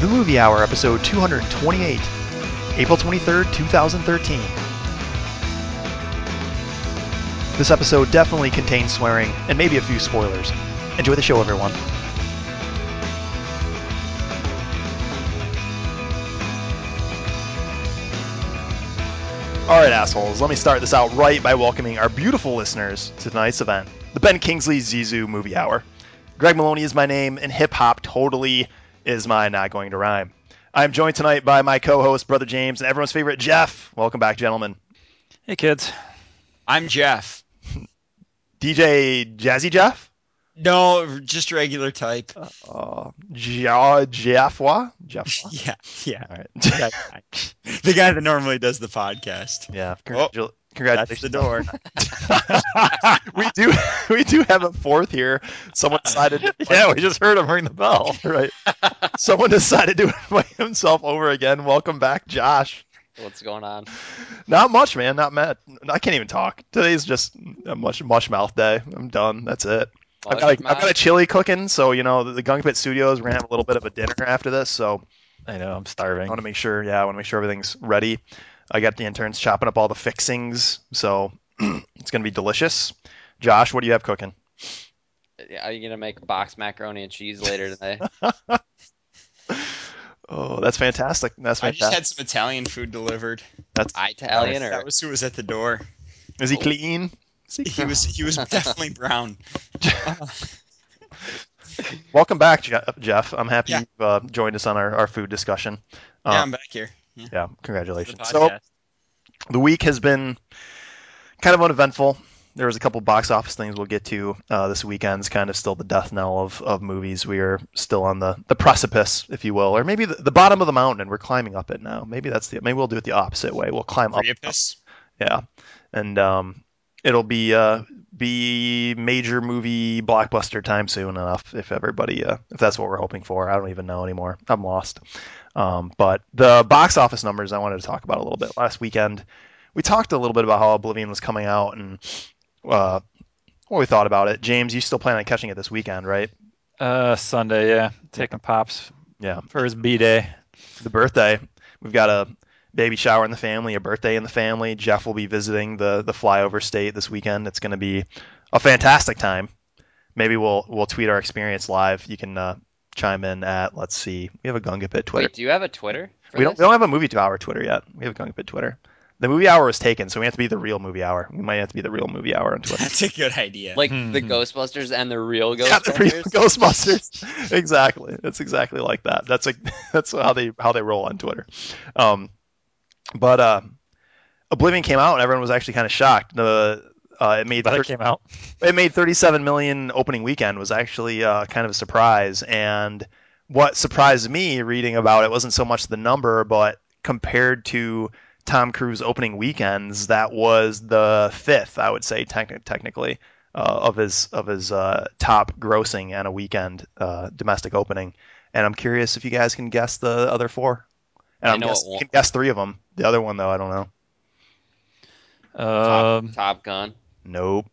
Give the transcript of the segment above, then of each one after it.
The Movie Hour, episode 228, April 23rd, 2013. This episode definitely contains swearing and maybe a few spoilers. Enjoy the show, everyone. All right, assholes, let me start this out right by welcoming our beautiful listeners to tonight's event, the Ben Kingsley Zissou Movie Hour. Greg Maloney is my name, and hip hop totally is my not going to rhyme. I'm joined tonight by my co-host, Brother James, and everyone's favorite Jeff. Welcome back, gentlemen. Hey, kids. I'm Jeff. DJ Jazzy Jeff? No, just regular type. Uh, Ja- Jeffwa? Jeffwa? Yeah, yeah. All right. The guy that normally does the podcast. Yeah. Oh, Congratu- That's the door. we do we do have a fourth here. Someone decided Yeah, we just heard him ring the bell. right. Someone decided to invite himself over again. Welcome back, Josh. What's going on? Not much, man. Not mad. I can't even talk. Today's just a mush mush mouth day. I'm done. That's it. I've got, like, I've got a chili cooking, so you know the, the Gunk Pit Studios. We're gonna have a little bit of a dinner after this, so I know, I'm starving. I want to make sure. Yeah, I want to make sure everything's ready. I got the interns chopping up all the fixings, so it's gonna be delicious. Josh, what do you have cooking? Are you gonna make box macaroni and cheese later today? Oh, that's fantastic. That's fantastic. I just had some Italian food delivered. That's Italian or That was who was at the door. is he clean? He was he was definitely brown. Welcome back, Jeff. I'm happy Yeah. you've uh, joined us on our, our food discussion. yeah, Um, I'm back here. Yeah. yeah, congratulations. So the week has been kind of uneventful. There was a couple box office things we'll get to. Uh, this weekend's kind of still the death knell of, of movies. We are still on the, the precipice, if you will, or maybe the, the bottom of the mountain, and we're climbing up it now. Maybe that's the maybe we'll do it the opposite way. We'll climb up. Yeah, and um, it'll be uh, be major movie blockbuster time soon enough. If everybody, uh, if that's what we're hoping for, I don't even know anymore. I'm lost. Um, but the box office numbers I wanted to talk about a little bit last weekend. We talked a little bit about how Oblivion was coming out and uh, what we thought about it. James, you still plan on catching it this weekend, right? Uh, Sunday, yeah. Taking Pops Yeah. for his B day. the birthday. We've got a baby shower in the family, a birthday in the family. Jeff will be visiting the the flyover state this weekend. It's going to be a fantastic time. Maybe we'll we'll tweet our experience live. You can uh, chime in at let's see. We have a Gunga Pit Twitter. Wait, do you have a Twitter? For we don't this? we don't have a movie hour Twitter yet. We have a Gunga Pit Twitter. The movie hour was taken, so we have to be the real movie hour. We might have to be the real movie hour on Twitter. That's a good idea. Like Hmm. the Ghostbusters and the real yeah, the real Ghostbusters. Ghostbusters. exactly. It's exactly like that. That's like that's how they how they roll on Twitter. Um, but uh, Oblivion came out and everyone was actually kind of shocked. The uh, it made But thir- it came out. it made 37 million opening weekend was actually uh, kind of a surprise. And what surprised me reading about it wasn't so much the number, but compared to Tom Cruise opening weekends, that was the fifth, I would say, techni- technically, uh, of his of his uh, top grossing on a weekend uh, domestic opening. And I'm curious if you guys can guess the other four. And I I'm know guess, it won't. can guess three of them. The other one though, I don't know. Top, Um, Top Gun. Nope.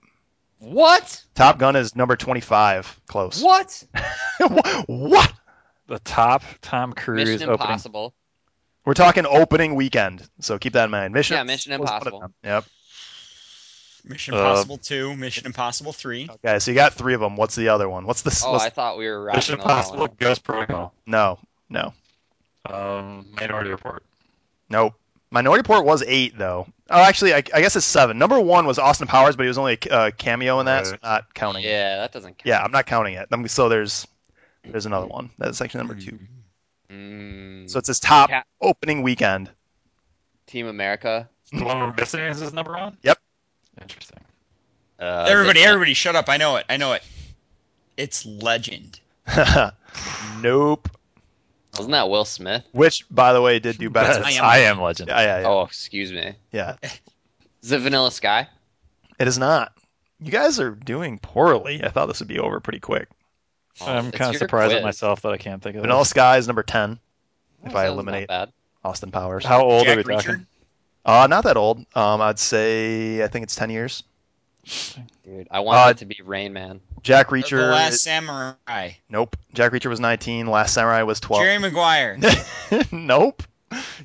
What? Top Gun is number 25. Close. What? what? the top Tom Cruise Mission opening. Impossible. We're talking opening weekend, so keep that in mind. Mission, Yeah, Mission was one of Impossible. them. Yep. Mission Uh, Impossible 2, Mission Impossible 3. Okay, so you got three of them. What's the other one? What's the? Oh, what's- I thought we were Mission wrapping those Impossible one. Ghost Protocol. No, no, Um, Minority Report. nope. Minority Report was eight though. Oh, actually, I, I guess it's seven. Number one was Austin Powers, but he was only a uh, cameo in that, so Right. I'm not counting. it. Yeah, that doesn't count. Yeah, I'm not counting it. So there's there's another one. That's actually number two. Mm, So it's his top Ca- opening weekend. Team America. The one we're missing is his number one? Yep. Interesting. Uh, everybody, everybody, shut up. I know it. I know it. It's Legend. nope. Wasn't that Will Smith? Which, by the way, did do better. I am I am Legend. yeah, yeah, yeah. Oh, excuse me. yeah. Is it Vanilla Sky? It is not. You guys are doing poorly. I thought this would be over pretty quick. Oh, I'm kind of your surprised at myself that I can't think of Vanilla this. Sky is number 10 Oh, if I eliminate Austin Powers. How old Jack are we Reacher? talking? Uh, not that old. Um, I'd say I think it's 10 years. Dude, I want Uh, it to be Rain Man. Jack The Reacher. Last Samurai. Nope. Jack Reacher was 19. Last Samurai was 12. Jerry Maguire. nope.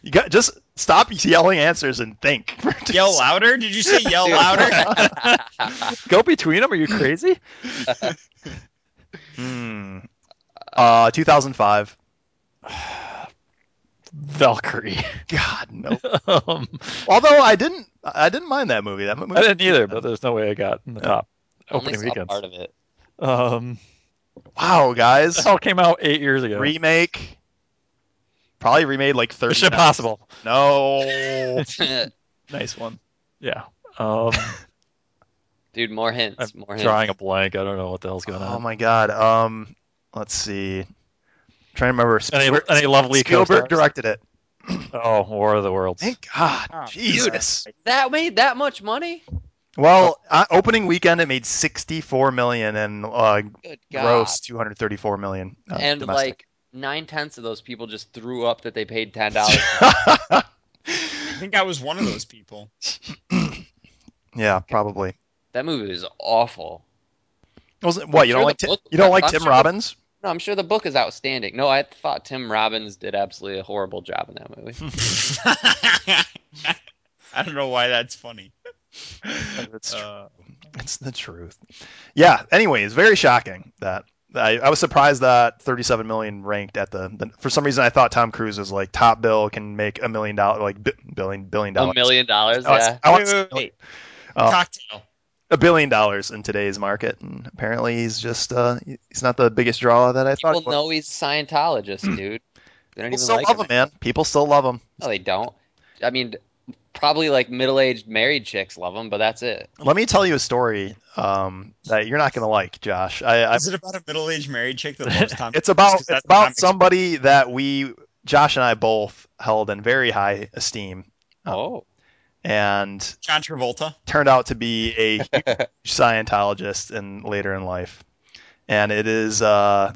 You got just stop yelling answers and think. yell louder? Did you say yell louder? Go between them? Are you crazy? Hmm. Uh, 2005. Valkyrie. God no. um, Although I didn't, I didn't mind that movie. That movie. I didn't either, but there's no way I got in the top Only opening saw weekends. part of it. Um, Wow, guys. this all came out eight years ago. Remake. Probably remade like 30 Mission times. Impossible. No. nice one. Yeah. Um, Dude, more hints. I'm more hints. drawing a blank. I don't know what the hell's going on. Oh my god. Um, let's see. Trying to remember. Any, Spielberg, any lovely Spielberg co-stars? directed it. Oh, War of the Worlds. Thank God. Oh, Jesus. That made that much money? Well, uh, opening weekend it made 64 million and uh, Good gross 234 million. uh, and domestic. like nine tenths of those people just threw up that they paid ten dollars. I think I was one of those people. yeah, probably. that movie was awful. Was it, what you sure don't like? the Tim, book- you don't like I'm Tim sure the- Robbins? No, I'm sure the book is outstanding. No, I thought Tim Robbins did absolutely a horrible job in that movie. I don't know why that's funny. It's, Uh, it's the truth. Yeah. Anyways, very shocking that. I, I was surprised that 37 million ranked at the, the. For some reason, I thought Tom Cruise was like top bill can make a million dollar like bi- billion billion A million dollars, I want- yeah. I want wait, wait, wait. Uh, Cocktail. A billion dollars in today's market, and apparently he's just uh, he's not the biggest draw that I thought. People know he's a Scientologist, dude. They don't People even still like love him. him, man. People still love him. No, they don't. I mean, probably like middle-aged married chicks love him, but that's it. Let me tell you a story um, that you're not gonna like, Josh. I, I Is it about a middle-aged married chick that loves Tom? it's about it's about I'm somebody that we Josh and I both held in very high esteem, Oh. Oh, and John Travolta. turned out to be a huge Scientologist in later in life, and it is uh,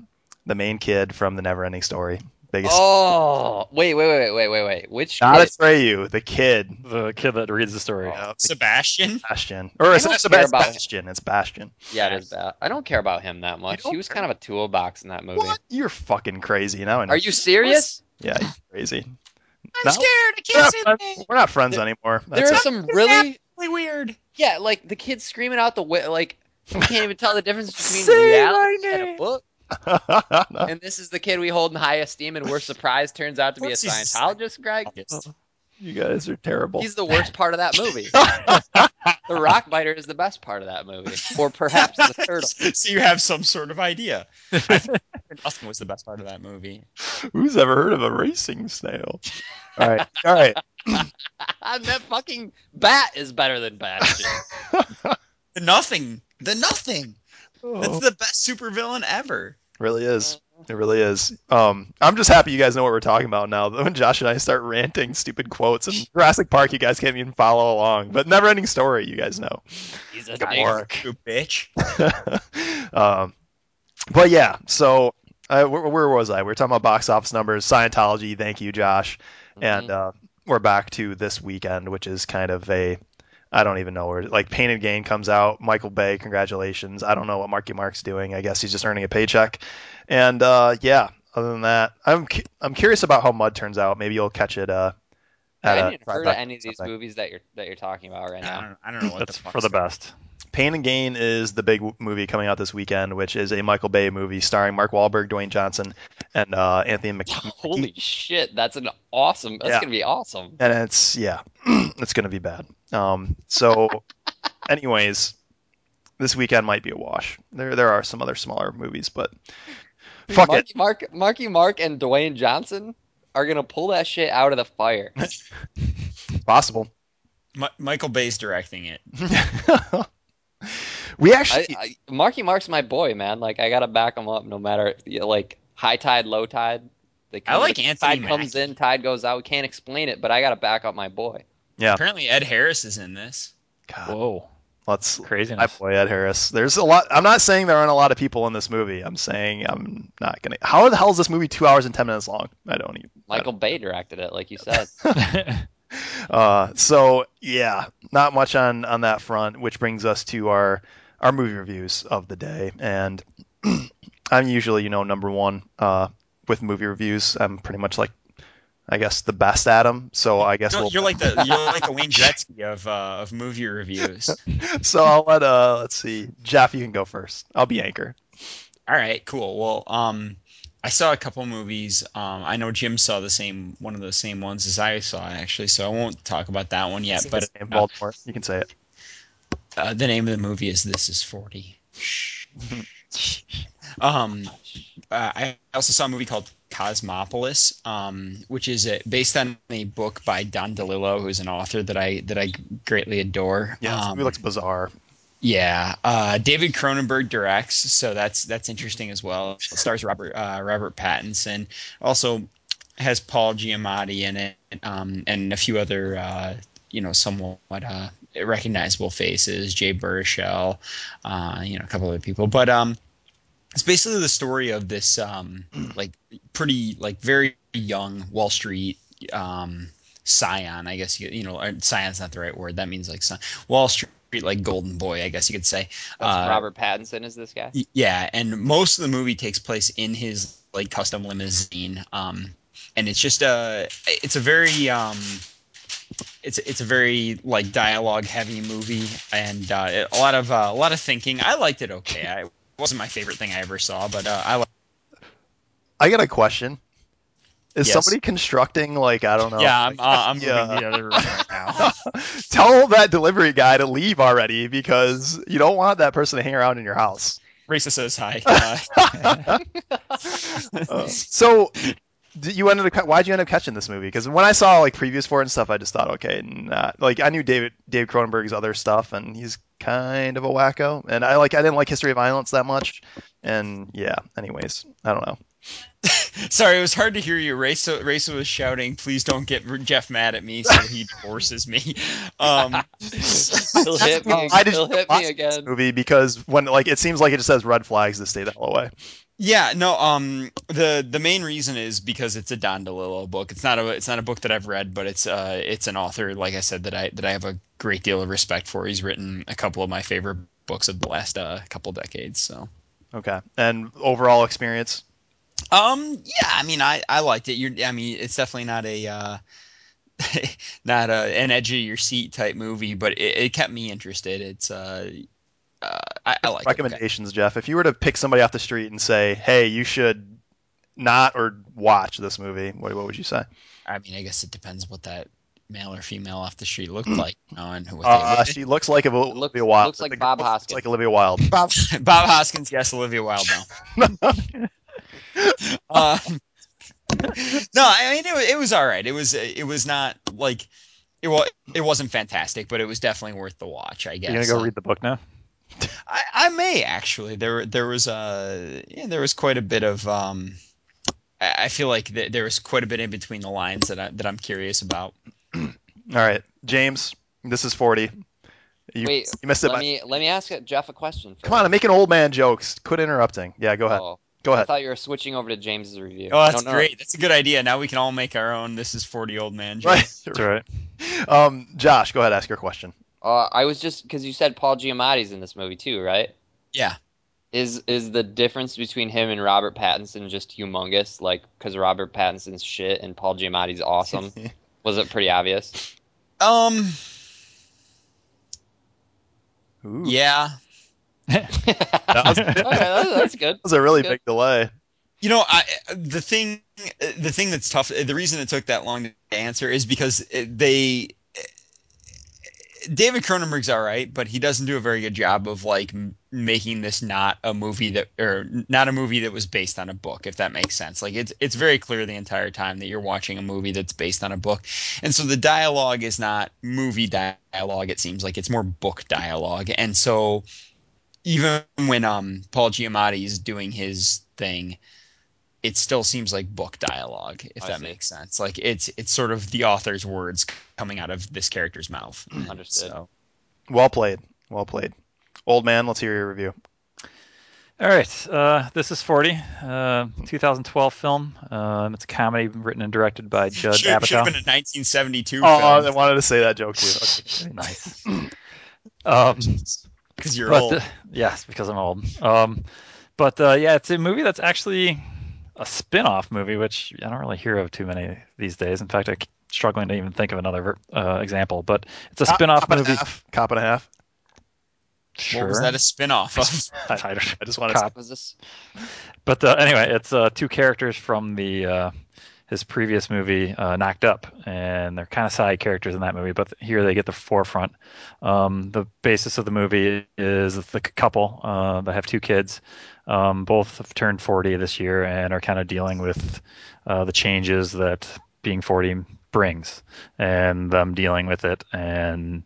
the main kid from the Neverending Story. Biggest, oh, wait, wait, wait, wait, wait, wait. Which not kid? Atreyu, the kid. The kid that reads the story. Uh, Sebastian. Bastian, or it's don't care Sebastian. about- Bastian. It's Bastian. Yeah, it is bad. I don't care about him that much. He was kind of a toolbox in that movie. What? You're fucking crazy now. I know. Are you serious? Yeah, you're crazy. I'm No. scared. I We're can't not, say friends, anything. we're not friends anymore. There are it. some really, Really weird. yeah, like the kid screaming out the way, like you can't even tell the difference between Say reality and a name. book. And this is the kid we hold in high esteem, and we're surprised turns out to be a Of course he's a Scientologist, Greg. you guys are terrible. He's the worst part of that movie. the rock biter is the best part of that movie, or perhaps the turtle. so you have some sort of idea. I think Nothing was the best part of that movie. Who's ever heard of a racing snail? All right, all right. that fucking bat is better than Bastian. The Nothing. The Nothing. That's Oh, the best supervillain ever. really is. It really is. Um, I'm just happy you guys know what we're talking about now. When Josh and I start ranting stupid quotes and Jurassic Park, you guys can't even follow along. But Never Ending Story, you guys know. He's a Good big- work. You bitch. um, but yeah, so uh, where, where was I? We were talking about box office numbers, Scientology. Thank you, Josh. And uh, we're back to this weekend, which is kind of a I don't even know where like Pain and Gain comes out. Michael Bay, congratulations. I don't know what Marky Mark's doing. I guess he's just earning a paycheck. And uh, yeah, other than that, I'm cu- I'm curious about how Mud turns out. Maybe you'll catch it. Uh, I at a didn't heard of any of these movies that you're that you're talking about right I now. don't, I don't know what That's the fuck. for the best. Pain and Gain is the big movie coming out this weekend, which is a Michael Bay movie starring Mark Wahlberg, Dwayne Johnson, and uh, Anthony Mackie. Holy shit, that's an awesome. That's Yeah. gonna be awesome. and it's yeah, it's gonna be bad. Um, so, anyways, this weekend might be a wash. There there are some other smaller movies, but fuck Marky it. Mark, Marky Mark, and Dwayne Johnson are gonna pull that shit out of the fire. Possible. Mi- Michael Bay's directing it. we actually I, Marky Mark's my boy, man. Like I gotta back him up, no matter yeah, like high tide, low tide. They I like the Anthony Tide comes in, tide goes out. We can't explain it, but I gotta back up my boy. yeah. Apparently Ed Harris is in this. God, Whoa, That's crazy. my boy Ed Harris. There's a lot. I'm not saying there aren't a lot of people in this movie. I'm saying I'm not gonna. How the hell is this movie two hours and ten minutes long? I don't even. Michael Bay directed it, like you said. uh, so yeah, not much on on that front, which brings us to our our movie reviews of the day, and I'm usually you know number one uh, with movie reviews. I'm pretty much like. I guess the best at them, so I guess You're, we'll. you're like the you're like the Wayne Gretzky of uh, of movie reviews. So I'll let uh let's see, Jeff, you can go first. I'll be anchor. All right, cool. Well, um, I saw a couple movies. Um, I know Jim saw the same one of the same ones as I saw actually, so I won't talk about that one yet. But Name Baltimore, you can say it. uh, the name of the movie is This Is Forty. um, uh, I also saw a movie called Cosmopolis, um, which is a, based on a book by Don DeLillo, who's an author that I that I greatly adore. Yeah, this um, movie looks bizarre. Yeah, uh, David Cronenberg directs, so that's that's interesting as well. It stars Robert uh, Robert Pattinson, also has Paul Giamatti in it, um, and a few other uh, you know somewhat uh, recognizable faces, Jay Baruchel, uh, you know a couple other people, but um, it's basically the story of this um, like pretty like very young Wall Street um, scion, I guess you you know or scion's not the right word. That means like Wall Street like golden boy, I guess you could say. That's Uh, Robert Pattinson is this guy. Yeah, and most of the movie takes place in his like custom limousine. Um, and it's just a it's a very um, it's it's a very like dialogue heavy movie and uh, it- a lot of uh, a lot of thinking. I liked it okay. I, it wasn't my favorite thing I ever saw, but uh, I li- I got a question. Is Yes. somebody constructing like I don't know? yeah, I'm, uh, I'm Yeah. moving the other room right now. Tell that delivery guy to leave already because you don't want that person to hang around in your house. Racist says hi. Uh, Uh, so, did you ended up why'd you end up catching this movie? Because when I saw like previews for it and stuff, I just thought, okay, nah. like I knew David Dave Cronenberg's other stuff, and he's kind of a wacko, and I like I didn't like History of Violence that much, and yeah. Anyways, I don't know. sorry, it was hard to hear you. Raisa, Raisa was shouting, "Please don't get Jeff mad at me, so he divorces me." Um, He'll hit me. I just He'll hit me again. movie because when like it seems like it just has red flags to stay the hell away. Yeah, no. Um, the the main reason is because it's a Don DeLillo book. It's not a it's not a book that I've read, but it's uh it's an author, like I said, that I that I have a great deal of respect for. He's written a couple of my favorite books of the last uh, couple decades. So, Okay, and overall experience. Um, yeah, I mean, I I liked it. You're, I mean, it's definitely not a uh, not a an edge of your seat type movie, but it, it kept me interested. It's uh, uh I, I like it. recommendations, Jeff. If you were to pick somebody off the street and say, "Hey, you should not or watch this movie," what, what would you say? I mean, I guess it depends what that male or female off the street looked like, you know, and what Uh, they she looks like a, looks- Olivia Wilde. looks like The- Bob looks Hoskins. Like Olivia Wilde. Bob, Bob Hoskins, yes, Olivia Wilde, no. Um, no, I mean it, wa- it was all right. It was it was not like it was it wasn't fantastic, but it was definitely worth the watch. I guess. You're gonna go read the book now? I, I may actually. There there was uh yeah there was quite a bit of um. I I feel like th- there was quite a bit in between the lines that I, that I'm curious about. All right, James. This is forty. You, Wait, you missed it. let by- me let me ask Jeff a question. First. Come on, I'm making old man jokes. Quit interrupting. Yeah, go ahead. Oh, Go ahead. I thought you were switching over to James's review. Oh, that's No, no. great. That's a good idea. Now we can all make our own. This is forty old man. Right. jokes. That's all right. Um, Josh, go ahead. Ask your question. Uh, I was just because you said Paul Giamatti's in this movie too, right? Yeah. Is is the difference between him and Robert Pattinson just humongous? Like, because Robert Pattinson's shit and Paul Giamatti's awesome. was it pretty obvious? Um. Ooh, Yeah. That was, Okay, that's, that's good. That was a really big delay. You know, I the thing the thing that's tough. The reason it took that long to answer is because they. David Cronenberg's all right, but he doesn't do a very good job of like m- making this not a movie that or not a movie that was based on a book, if that makes sense. Like it's it's very clear the entire time that you're watching a movie that's based on a book, and so the dialogue is not movie dialogue. It seems like it's more book dialogue, and so even when um Paul Giamatti is doing his thing, it still seems like book dialogue, if I that see. makes sense. Like it's it's sort of the author's words coming out of this character's mouth. Understood. So Well played. Well played. Old man, let's hear your review. All right, uh, this is 40, uh, 2012 film. Um, it's a comedy written and directed by Judd Should, should have Apatow. been a 1972 Oh, I wanted to say that joke too. Okay. nice. Um, because you're but, old. uh, yes, because I'm old. Um, but uh, yeah, it's a movie that's actually a spin-off movie, which I don't really hear of too many these days. In fact, I'm struggling to even think of another uh, example. But it's a Cop- spin-off cop and movie. A half. Cop and a half. Sure. What was that a spin-off of? I, I don't- I just wanted Cop. to. Was this? But uh, anyway, it's uh, two characters from the uh, his previous movie, uh, Knocked Up, and they're kind of side characters in that movie. But here they get the forefront. Um, the basis of the movie is the couple uh, that have two kids. Um, both have turned 40 this year and are kind of dealing with uh, the changes that being 40 brings, and them dealing with it. And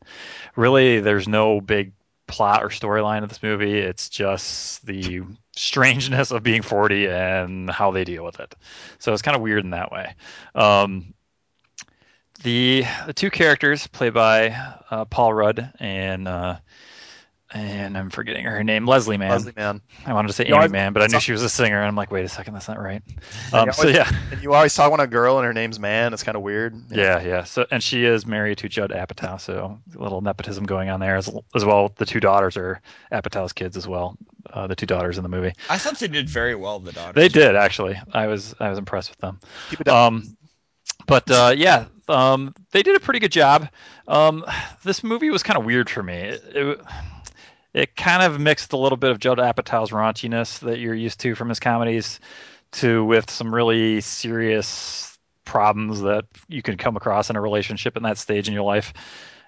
really, there's no big plot or storyline of this movie. It's just the strangeness of being 40 and how they deal with it. So it's kind of weird in that way. Um, the the two characters played by uh, Paul Rudd and uh, and I'm forgetting her name, Leslie Mann. Leslie Mann. I wanted to say You Aimee Mann, but I knew she was a singer, and I'm like, wait a second, that's not right. you Um, so yeah, And you always talk when a girl and her name's Man. It's kind of weird. yeah, yeah. So and she is married to Judd Apatow, so a little nepotism going on there as, as well. The two daughters are Apatow's kids as well. Uh, the two daughters in the movie. I thought they did very well. The daughters. They did actually. I was I was impressed with them. Keep it up. Um, but uh, yeah, um, they did a pretty good job. Um, this movie was kind of weird for me. It, it, it kind of mixed a little bit of Judd Apatow's raunchiness that you're used to from his comedies, to with some really serious problems that you can come across in a relationship in that stage in your life.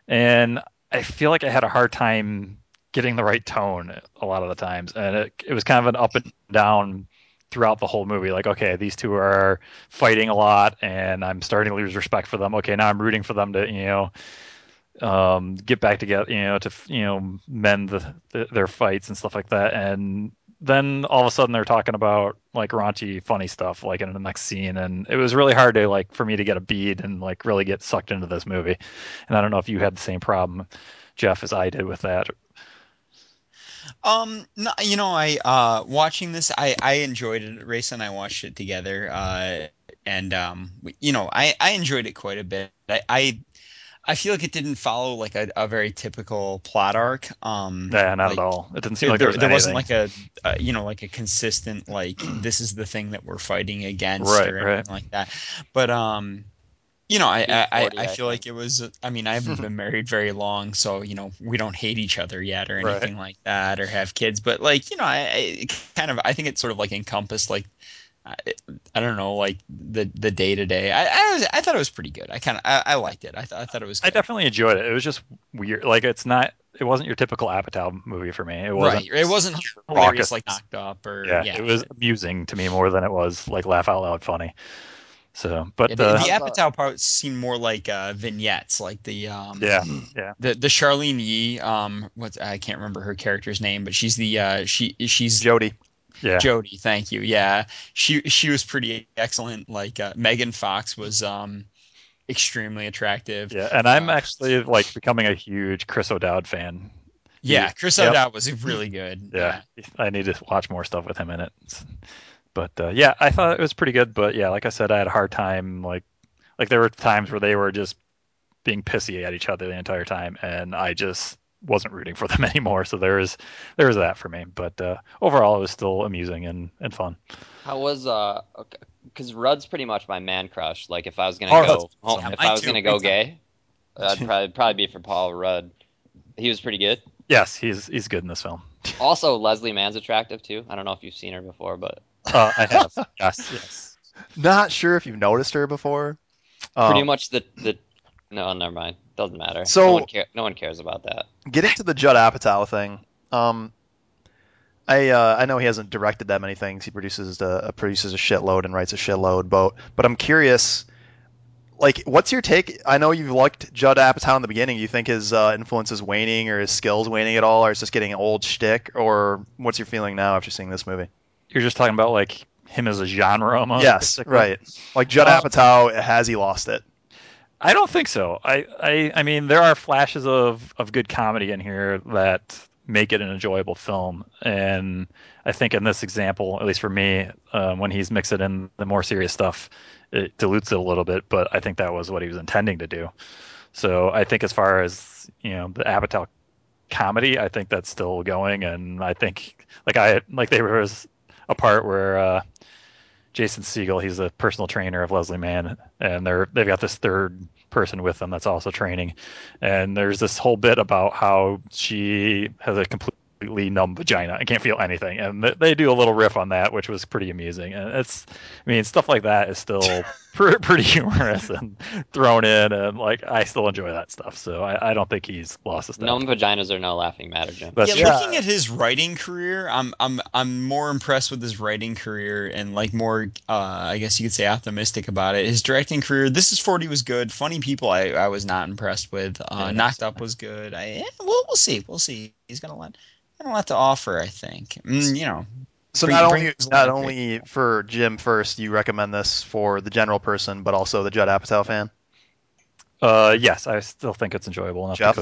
And I feel like I had a hard time getting the right tone a lot of the times, and it, it was kind of an up and down throughout the whole movie. Like, okay, these two are fighting a lot, and I'm starting to lose respect for them. Okay, now I'm rooting for them to, you know, um, get back together, you know, to you know mend the, the, their fights and stuff like that. And then all of a sudden they're talking about like raunchy, funny stuff, like in the next scene, and it was really hard to like for me to get a bead and like really get sucked into this movie. And I don't know if you had the same problem, Jeff, as I did with that. Um, no, you know, I uh watching this, I I enjoyed it. Race and I watched it together. Uh, and um, you know, I I enjoyed it quite a bit. I I, I feel like it didn't follow like a, a very typical plot arc. Um, Yeah, not like, at all. It didn't seem There, like there, there, was there wasn't like a, uh, you know, like a consistent like this is the thing that we're fighting against Right, or anything right. like that. But um, you know, I I, I, 40, I I feel like it was. I mean, I haven't been married very long, so you know, we don't hate each other yet or Right. anything like that, or have kids. But like, you know, I, I kind of I think it sort of like encompassed like. I, I don't know, like the the day to day. I I, was, I thought it was pretty good. I kind of I, I liked it. I, th- I thought it was. I definitely enjoyed it. It was just weird. Like it's not. It wasn't your typical Apatow movie for me. It wasn't. right. It wasn't hilarious like knocked up or Yeah, yeah. it was amusing to me more than it was like laugh out loud funny. So, but Yeah, the, uh, the Apatow parts seemed more like uh, vignettes, like the um, yeah, yeah, the the Charlyne Yi, um, what I can't remember her character's name, but she's the uh, she she's Jody. Yeah. Jody. Thank you. Yeah, she she was pretty excellent. Like uh, Megan Fox was um, extremely attractive. Yeah, and I'm Uh, actually like becoming a huge Chris O'Dowd fan. Yeah, Chris Yep. O'Dowd was really good. Yeah, I need to watch more stuff with him in it. But uh, yeah, I thought it was pretty good. But yeah, like I said, I had a hard time. Like, like there were times where they were just being pissy at each other the entire time, and I just wasn't rooting for them anymore. So there was there was that for me. But uh, overall, it was still amusing and, and fun. How was uh? Because Rudd's pretty much my man crush. Like if I was gonna Paul go, home, awesome. if Mine I was too, gonna go time. gay, I'd probably probably be for Paul Rudd. He was pretty good. Yes, he's he's good in this film. Also, Leslie Mann's attractive too. I don't know if you've seen her before, but Uh, I have. yes, yes. Not sure if you've noticed her before. pretty Um, much the the. No, never mind. Doesn't matter. So- no one, care, no one cares about that. get into the Judd Apatow thing. Um, I uh, I know he hasn't directed that many things. He produces a produces a shitload and writes a shitload, but but I'm curious. Like, what's your take? I know you've liked Judd Apatow in the beginning. You think his uh, influence is waning or his skills waning at all, or it's just getting old shtick? Or what's your feeling now after seeing this movie? You're just talking about like him as a genre. almost, yes, basically? right. Like Judd Uh, Apatow, has he lost it? I don't think so. I, I, I mean, there are flashes of, of good comedy in here that make it an enjoyable film. And I think in this example, at least for me, um, when he's mixing in the more serious stuff, it dilutes it a little bit. But I think that was what he was intending to do. So I think as far as you know the Apatow comedy, I think that's still going, and I think like I like there was a part where uh, Jason Segel. he's a personal trainer of Leslie Mann, and they're they've got this third person with them that's also training, and there's this whole bit about how she has a complete completely numb vagina and can't feel anything. And they do a little riff on that, which was pretty amusing. And it's, I mean, stuff like that is still pretty humorous and thrown in, and like I still enjoy that stuff. So I, I don't think he's lost his. Numb vaginas are no laughing matter, Jim. yeah, yeah, looking at his writing career, I'm I'm I'm more impressed with his writing career and like more, uh, I guess you could say, optimistic about it. His directing career, This Is Forty was good. Funny People, I, I was not impressed with. Uh, yeah, Knocked Up was good. I yeah, we'll we'll see, we'll see. He's gonna let a lot to offer, I think. Mm, you know. So bring, not only not only for Jim first, you recommend this for the general person, but also the Judd Apatow fan. Uh, yes, I still think it's enjoyable enough. Jeff,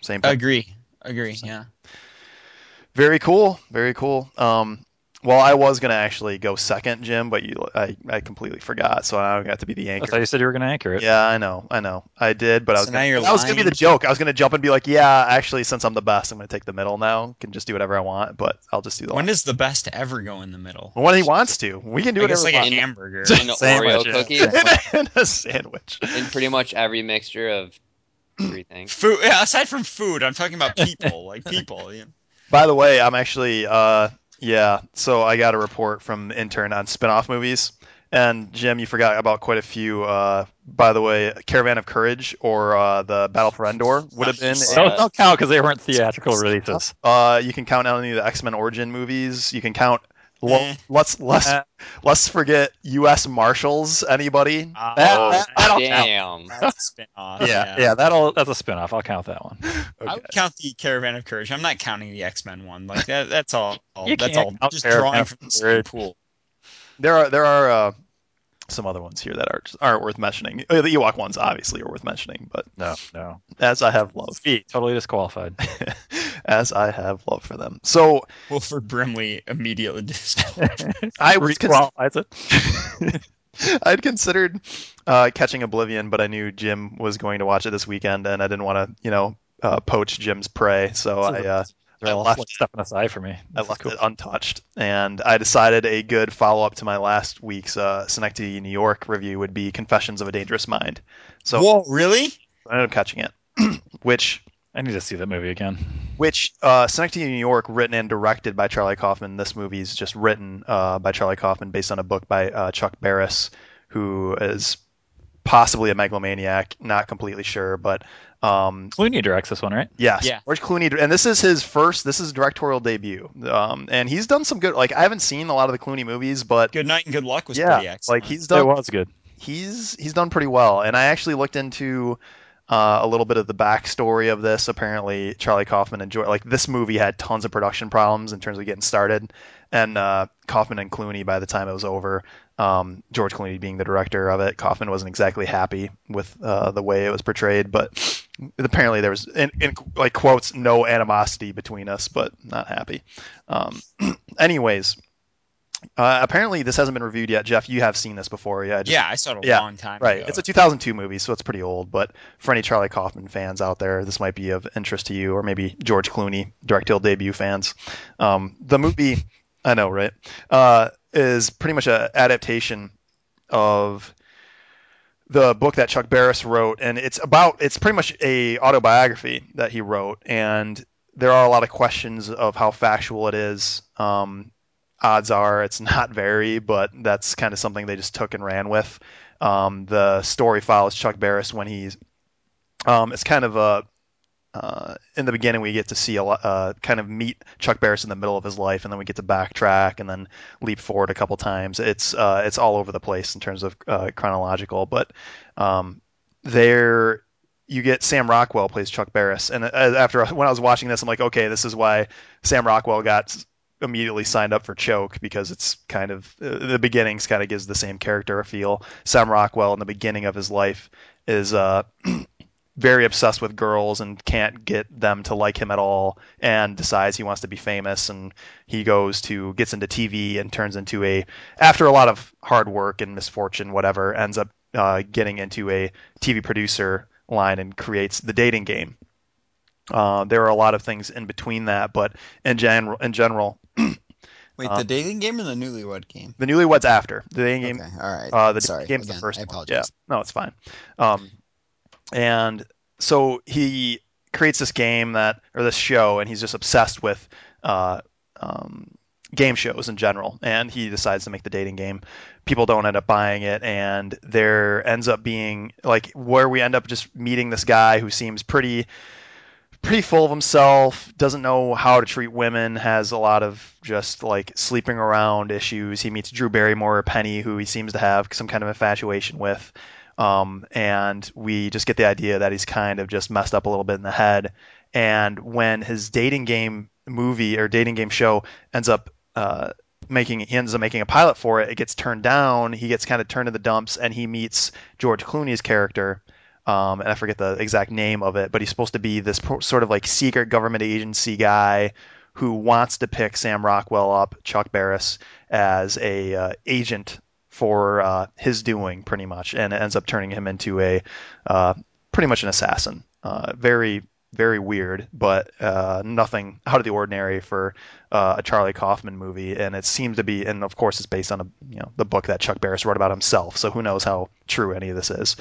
same. Thing. Agree, agree. Yeah. Very cool. Very cool. Um, well, I was gonna actually go second, Jim, but you, I, I completely forgot, so I got to be the anchor. I thought you said you were gonna anchor it. Yeah, I know, I know, I did, but so I was, gonna, that was gonna be the joke. I was gonna jump and be like, yeah, actually, since I'm the best, I'm gonna take the middle now. Can just do whatever I want, but I'll just do the. When does the best ever go in the middle? When he wants to, we can do I whatever. like a hamburger, in an Oreo cookie, and a sandwich, in pretty much every mixture of three things. Food, yeah, aside from food, I'm talking about people, like people. Yeah. By the way, I'm actually. Uh, yeah, so I got a report from intern on spin-off movies. And Jim, you forgot about quite a few. Uh, by the way, Caravan of Courage or uh, the Battle for Endor would have been. Those don't count because they weren't theatrical releases. Uh, you can count any of the X Men Origin movies. You can count well, eh. let's let's uh, let's forget U.S. Marshals. Anybody? Uh, that, that, that'll damn. That's a spinoff. yeah, yeah, yeah, that'll that's a spinoff. I'll count that one. Okay. I would count the Caravan of Courage. I'm not counting the X Men one. Like that, that's all. all that's all. Just drawing from the pool. There are there are uh, some other ones here that aren't aren't worth mentioning. Oh, the Ewok ones obviously are worth mentioning, but no, no. As I have love, Speed, totally disqualified. as I have love for them. So Wilford Brimley immediately disqualified. I was disqualifies it. I'd considered uh, catching Oblivion, but I knew Jim was going to watch it this weekend, and I didn't want to, you know, uh, poach Jim's prey. So I, uh, I left stepping aside for me. I left cool. it untouched, and I decided a good follow up to my last week's uh, Synecdoche, New York review would be Confessions of a Dangerous Mind. So, whoa, really? I ended up catching it, which I need to see that movie again. Which uh, Synecdoche, New York, written and directed by Charlie Kaufman. This movie is just written uh, by Charlie Kaufman, based on a book by uh, Chuck Barris, who is possibly a megalomaniac. Not completely sure, but um, Clooney directs this one, right? Yes. Yeah. George Clooney, and this is his first. This is a directorial debut. Um, and he's done some good. Like I haven't seen a lot of the Clooney movies, but Good Night and Good Luck was yeah, pretty excellent. like he's done. It was good. He's he's done pretty well, and I actually looked into. Uh, a little bit of the backstory of this. Apparently, Charlie Kaufman enjoyed like this movie had tons of production problems in terms of getting started, and uh, Kaufman and Clooney by the time it was over, um, George Clooney being the director of it, Kaufman wasn't exactly happy with uh, the way it was portrayed, but apparently there was in, in, like quotes no animosity between us, but not happy. Um, anyways, uh, apparently this hasn't been reviewed yet. Jeff, you have seen this before, yeah? Just, yeah, I saw it a yeah, long time right. ago. It's a 2002 movie, so it's pretty old. But for any Charlie Kaufman fans out there, this might be of interest to you, or maybe George Clooney directorial debut fans. Um, the movie, I know, right? Uh, is pretty much an adaptation of the book that Chuck Barris wrote, and it's about it's pretty much a autobiography that he wrote, and there are a lot of questions of how factual it is. Um, odds are it's not very, but that's kind of something they just took and ran with. Um, the story follows Chuck Barris when he's um, it's kind of a uh, in the beginning we get to see a uh, kind of meet Chuck Barris in the middle of his life, and then we get to backtrack and then leap forward a couple times. It's uh, it's all over the place in terms of uh, chronological, but um, there you get Sam Rockwell plays Chuck Barris, and uh, after when I was watching this, I'm like, okay, this is why Sam Rockwell got immediately signed up for Choke because it's kind of uh, the beginnings kind of gives the same character a feel. Sam Rockwell in the beginning of his life is uh very obsessed with girls and can't get them to like him at all and decides he wants to be famous and he goes to gets into TV and turns into a after a lot of hard work and misfortune whatever ends up uh, getting into a TV producer line and creates the dating game. Uh, there are a lot of things in between that, but in general, in general, Wait, Uh, the dating game or the newlywed game? the newlyweds after the dating game Okay, all right. Uh, the Sorry, game's again, the first I one. apologize. Yeah, no, it's fine. Um, and so he creates this game that, or this show, and he's just obsessed with uh, um, game shows in general. And he decides to make the dating game. People don't end up buying it, and there ends up being like where we end up just meeting this guy who seems pretty pretty full of himself, doesn't know how to treat women, has a lot of just like sleeping around issues. He meets Drew Barrymore, Penny, who he seems to have some kind of infatuation with. Um, and we just get the idea that he's kind of just messed up a little bit in the head. And when his dating game movie or dating game show ends up uh, making, he ends up making a pilot for it, it gets turned down. He gets kind of turned in the dumps, and he meets George Clooney's character, um, and I forget the exact name of it, but he's supposed to be this pro- sort of like secret government agency guy who wants to pick Sam Rockwell up, Chuck Barris, as a uh, agent for uh, his doing, pretty much, and it ends up turning him into a uh, pretty much an assassin. Uh, very very weird, but uh, nothing out of the ordinary for uh, a Charlie Kaufman movie, and it seems to be, and of course, it's based on a you know the book that Chuck Barris wrote about himself. So who knows how true any of this is.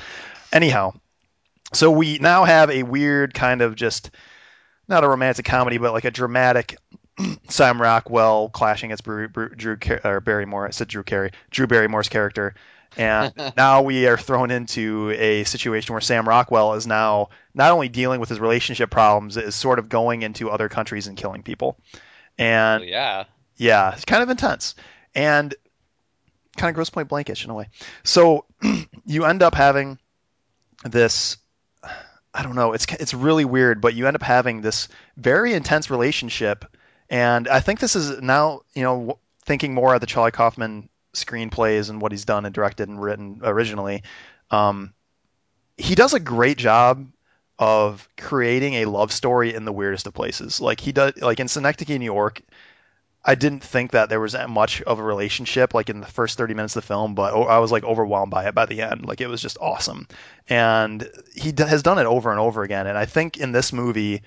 Anyhow, so we now have a weird kind of just not a romantic comedy, but like a dramatic Sam Rockwell clashing against Drew, Drew or Barrymore. I said Drew Carey, Drew Barrymore's character, and now we are thrown into a situation where Sam Rockwell is now not only dealing with his relationship problems, is sort of going into other countries and killing people, and Well, yeah. yeah, it's kind of intense and kind of gross point blankish in a way. So you end up having this I don't know, it's it's really weird, but you end up having this very intense relationship and I think this is now, you know, thinking more of the Charlie Kaufman screenplays and what he's done and directed and written originally. Um, he does a great job of creating a love story in the weirdest of places. Like he does, like in Synecdoche, New York, I didn't think that there was that much of a relationship like in the first 30 minutes of the film, but I was like overwhelmed by it by the end. Like it was just awesome. And he d- has done it over and over again. And I think in this movie,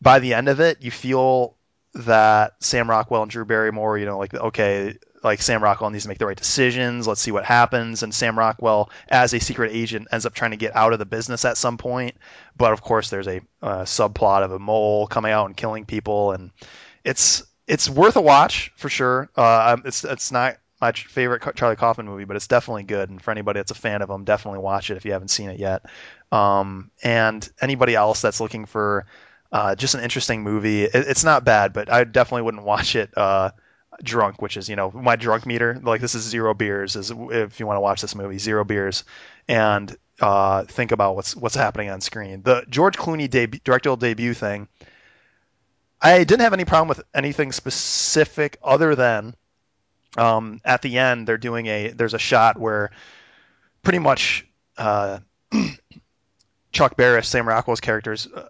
by the end of it, you feel that Sam Rockwell and Drew Barrymore, you know, like okay, like Sam Rockwell needs to make the right decisions. Let's see what happens. And Sam Rockwell, as a secret agent, ends up trying to get out of the business at some point. But of course, there's a uh, subplot of a mole coming out and killing people, and it's it's worth a watch for sure. Uh, it's it's not my favorite Charlie Kaufman movie, but it's definitely good. And for anybody that's a fan of him, definitely watch it if you haven't seen it yet. Um, and anybody else that's looking for uh, just an interesting movie, it, it's not bad, but I definitely wouldn't watch it uh, drunk, which is you know my drunk meter. Like this is zero beers. Is if you want to watch this movie, zero beers, and uh, think about what's what's happening on screen. The George Clooney directorial debut thing. I didn't have any problem with anything specific other than um, at the end they're doing a there's a shot where pretty much uh, Chuck Barris, Sam Rockwell's characters, uh,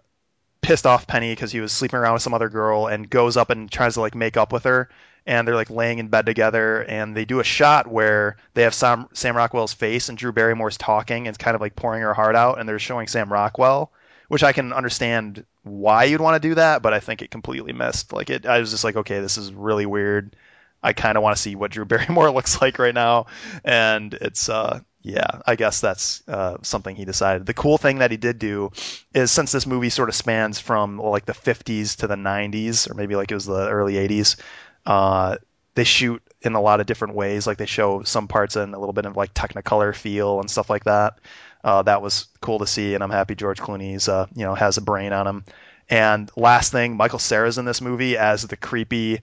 pissed off Penny because he was sleeping around with some other girl and goes up and tries to like make up with her. And they're like laying in bed together and they do a shot where they have Sam, Sam Rockwell's face and Drew Barrymore's talking and kind of like pouring her heart out and they're showing Sam Rockwell which I can understand why you'd want to do that but I think it completely missed. Like it I was just like okay this is really weird. I kind of want to see what Drew Barrymore looks like right now. And it's uh yeah, I guess that's uh, something he decided. The cool thing that he did do is since this movie sort of spans from well, like the 50s to the 90s, or maybe like it was the early 80s, uh, they shoot in a lot of different ways. Like they show some parts in a little bit of like Technicolor feel and stuff like that. Uh, that was cool to see, and I'm happy George Clooney's uh, you know has a brain on him. And last thing, Michael Cera's in this movie as the creepy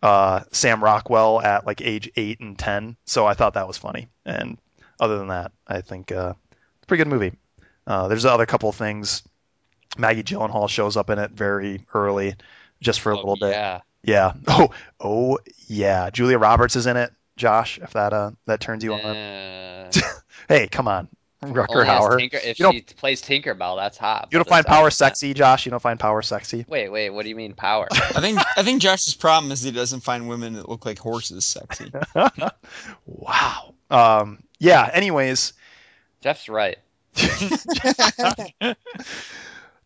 uh, Sam Rockwell at like age eight and ten. So I thought that was funny. And other than that, I think uh, it's a pretty good movie. Uh, there's other couple of things. Maggie Gyllenhaal shows up in it very early, just for a Oh, little bit. Yeah. Yeah. Oh, oh, yeah. Julia Roberts is in it. Josh, if that uh that turns you on. Uh, Hey, come on. Rutger Only Hauer. Tinker, if You she plays Tinkerbell, that's hot. You don't find power from that- sexy, Josh? You don't find power sexy? Wait, wait. What do you mean power? I think I think Josh's problem is he doesn't find women that look like horses sexy. wow. Um, yeah. Anyways, Jeff's right.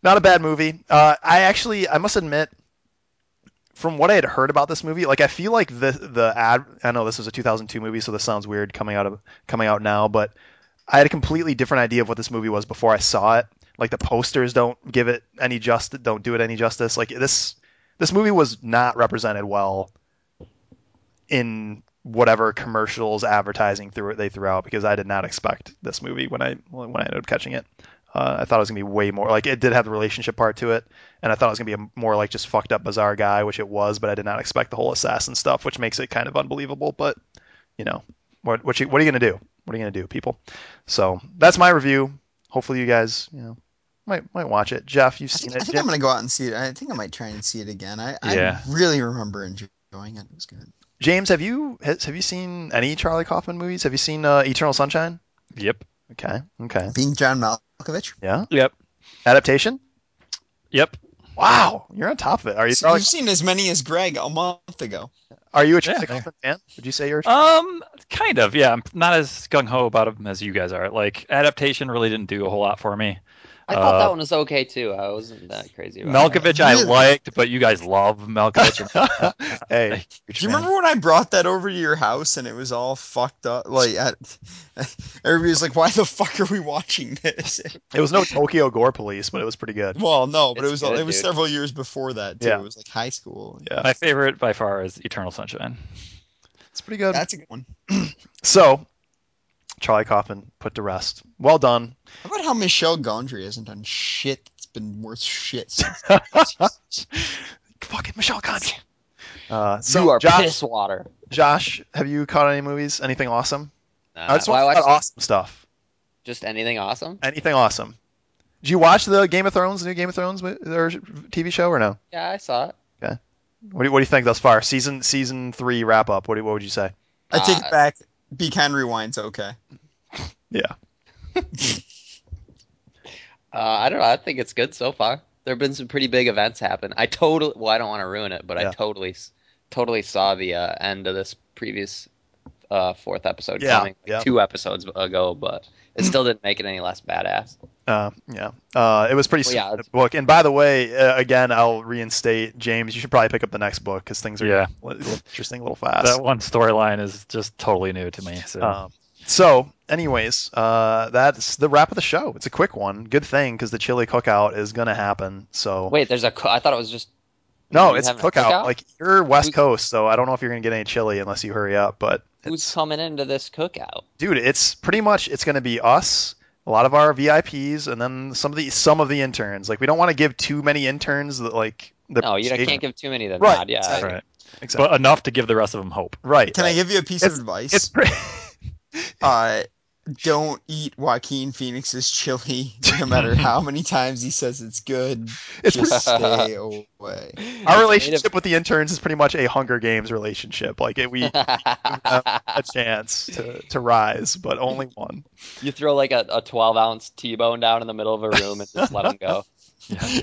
not a bad movie. Uh, I actually, I must admit, from what I had heard about this movie, like I feel like the the ad. I know this was a 2002 movie, so this sounds weird coming out of coming out now, but I had a completely different idea of what this movie was before I saw it. Like the posters don't give it any justice, don't do it any justice. Like this, this movie was not represented well in whatever commercials, advertising through it they threw out because I did not expect this movie when I when I ended up catching it. Uh, I thought it was gonna be way more like it did have the relationship part to it, and I thought it was gonna be a more like just fucked up bizarre guy, which it was, but I did not expect the whole assassin stuff, which makes it kind of unbelievable. But you know, what what you, what are you gonna do? What are you gonna do, people? So that's my review. Hopefully you guys you know might might watch it. Jeff, you've I seen I it. think I'm gonna go out and see it. I think I might try and see it again. I, Yeah. I really remember enjoying it. It was good. James, have you has, have you seen any Charlie Kaufman movies? Have you seen uh, Eternal Sunshine? Yep. Okay, okay, Being John Malkovich. yeah. Yep. Adaptation? Yep. Wow, you're on top of it. Are you So Charlie, You've seen as many as Greg a month ago. are you a Charlie Yeah. Kaufman fan? Would you say you're? A, Um, kind of. Yeah, I'm not as gung ho about them as you guys are. Like adaptation really didn't do a whole lot for me. I thought that Uh, one was okay too. I wasn't that crazy about it. Malkovich I liked, but you guys love Malkovich. hey, Do you remember when I brought that over to your house and it was all fucked up? Like, at, everybody was like, "Why the fuck are we watching this?" it was no Tokyo Gore Police, but it was pretty good. well, no, but it was good, it was dude. several years before that too. Yeah. It was like high school. Yeah, My favorite by far is Eternal Sunshine. it's pretty good. That's a good one. So, Charlie Kaufman put to rest. Well done. How about how Michel Gondry hasn't done shit that's been worth shit since? Fucking Michel Gondry. Uh, so you are Josh, piss water. Josh, have you caught any movies? Anything awesome? Nah, I just well, I want to watched awesome stuff. just anything awesome. Anything awesome? Did you watch the Game of Thrones, the new Game of Thrones or TV show, or no? Yeah, I saw it. What do you, what do you think thus far? Season season three wrap up. What do what would you say? I take Uh, it back. Be kind rewind's okay. Yeah. Uh, I don't know. I think it's good so far. There have been some pretty big events happen. I totally well, I don't want to ruin it, but Yeah. I totally, totally saw the uh, end of this previous uh, fourth episode Yeah, coming like yeah. two episodes ago, but it still didn't make it any less badass. Uh, yeah. Uh, it was pretty Well, yeah, it's- book. And by the way, uh, again, I'll reinstate James. You should probably pick up the next book because things are Yeah. a little interesting, a little fast. That one storyline is just totally new to me. So Um, so, anyways, uh, that's the wrap of the show. It's a quick one. Good thing because the chili cookout is gonna happen. So Wait, there's a. Co- I thought it was just. no, it's a having cookout. Like you're West Who's- Coast, so I don't know if you're gonna get any chili unless you hurry up. But who's coming into this cookout? dude, it's pretty much it's gonna be us. A lot of our VIPs, and then some of the some of the interns. Like we don't want to give too many interns that like the No, you prestige- can't give too many of them. Right, nod, Yeah, exactly. right. exactly. but enough to give the rest of them hope. right. Can I give you a piece It's- of advice? It's pretty. uh, don't eat Joaquin Phoenix's chili, no matter how many times he says it's good. It's Just pretty- stay away. Our It's made relationship with the interns is pretty much a Hunger Games relationship. Like it, we have a chance to, to rise, but only one. you throw like a, a 12 ounce T-bone down in the middle of a room and just let them go.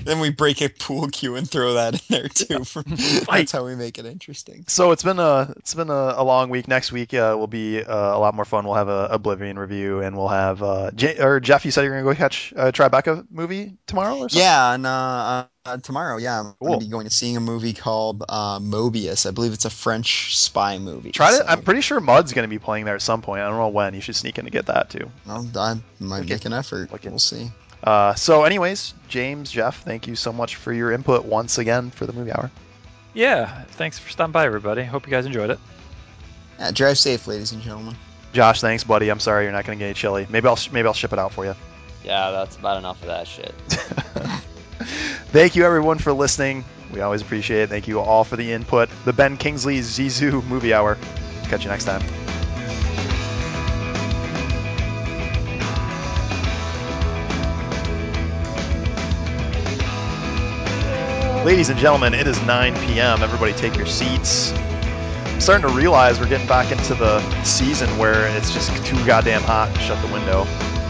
Then we break a pool cue and throw that in there too. For, that's how we make it interesting. So it's been a it's been a, a long week. Next week uh, will be uh, a lot more fun. We'll have a Oblivion review, and we'll have uh, J- or Jeff. You said you're gonna go catch a Tribeca movie tomorrow or something. Yeah, and uh, uh, tomorrow, yeah, I'm Cool. going to be going to seeing a movie called uh, Mobius. I believe it's a French spy movie. Try to. so, I'm pretty sure Mud's gonna be playing there at some point. I don't know when. You should sneak in to get that too. well, I might Okay. make an effort. We'll see. Uh, so, anyways, James, Jeff, thank you so much for your input once again for the movie hour. Yeah. Thanks for stopping by, everybody. Hope you guys enjoyed it. Yeah, drive safe, ladies and gentlemen. Josh, thanks, buddy. I'm sorry you're not gonna get any chili. Maybe I'll sh- maybe I'll ship it out for you. Yeah, that's about enough of that shit. Thank you everyone for listening. We always appreciate it. Thank you all for the input. The Ben Kingsley Zissou movie hour. Catch you next time. Ladies and gentlemen, it is 9 p.m. Everybody take your seats. I'm starting to realize we're getting back into the season where it's just too goddamn hot to shut the window.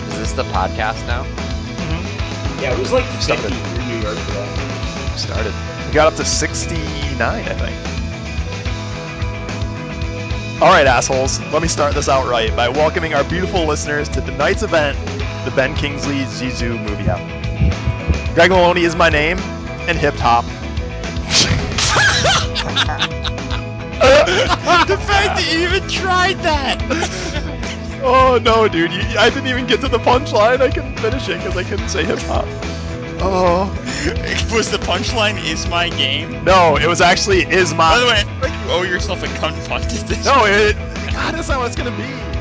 Is this the podcast now? Mm-hmm. Yeah, it was like Started. 50 in New York for that. Started. We got up to 69, I think. All right, assholes. Let me start this out right by welcoming our beautiful listeners to tonight's event, the Ben Kingsley Zissou Movie Hour. Greg Maloney is my name, and hip hop. the fact that you even tried that. Oh no, dude! You, I didn't even get to the punchline. I couldn't finish it because I couldn't say hip hop. Oh was the punchline "Is my game"? no, it was actually is my. By the way, I feel like you owe yourself a cunt this. No, it. God, that's not what it's gonna be.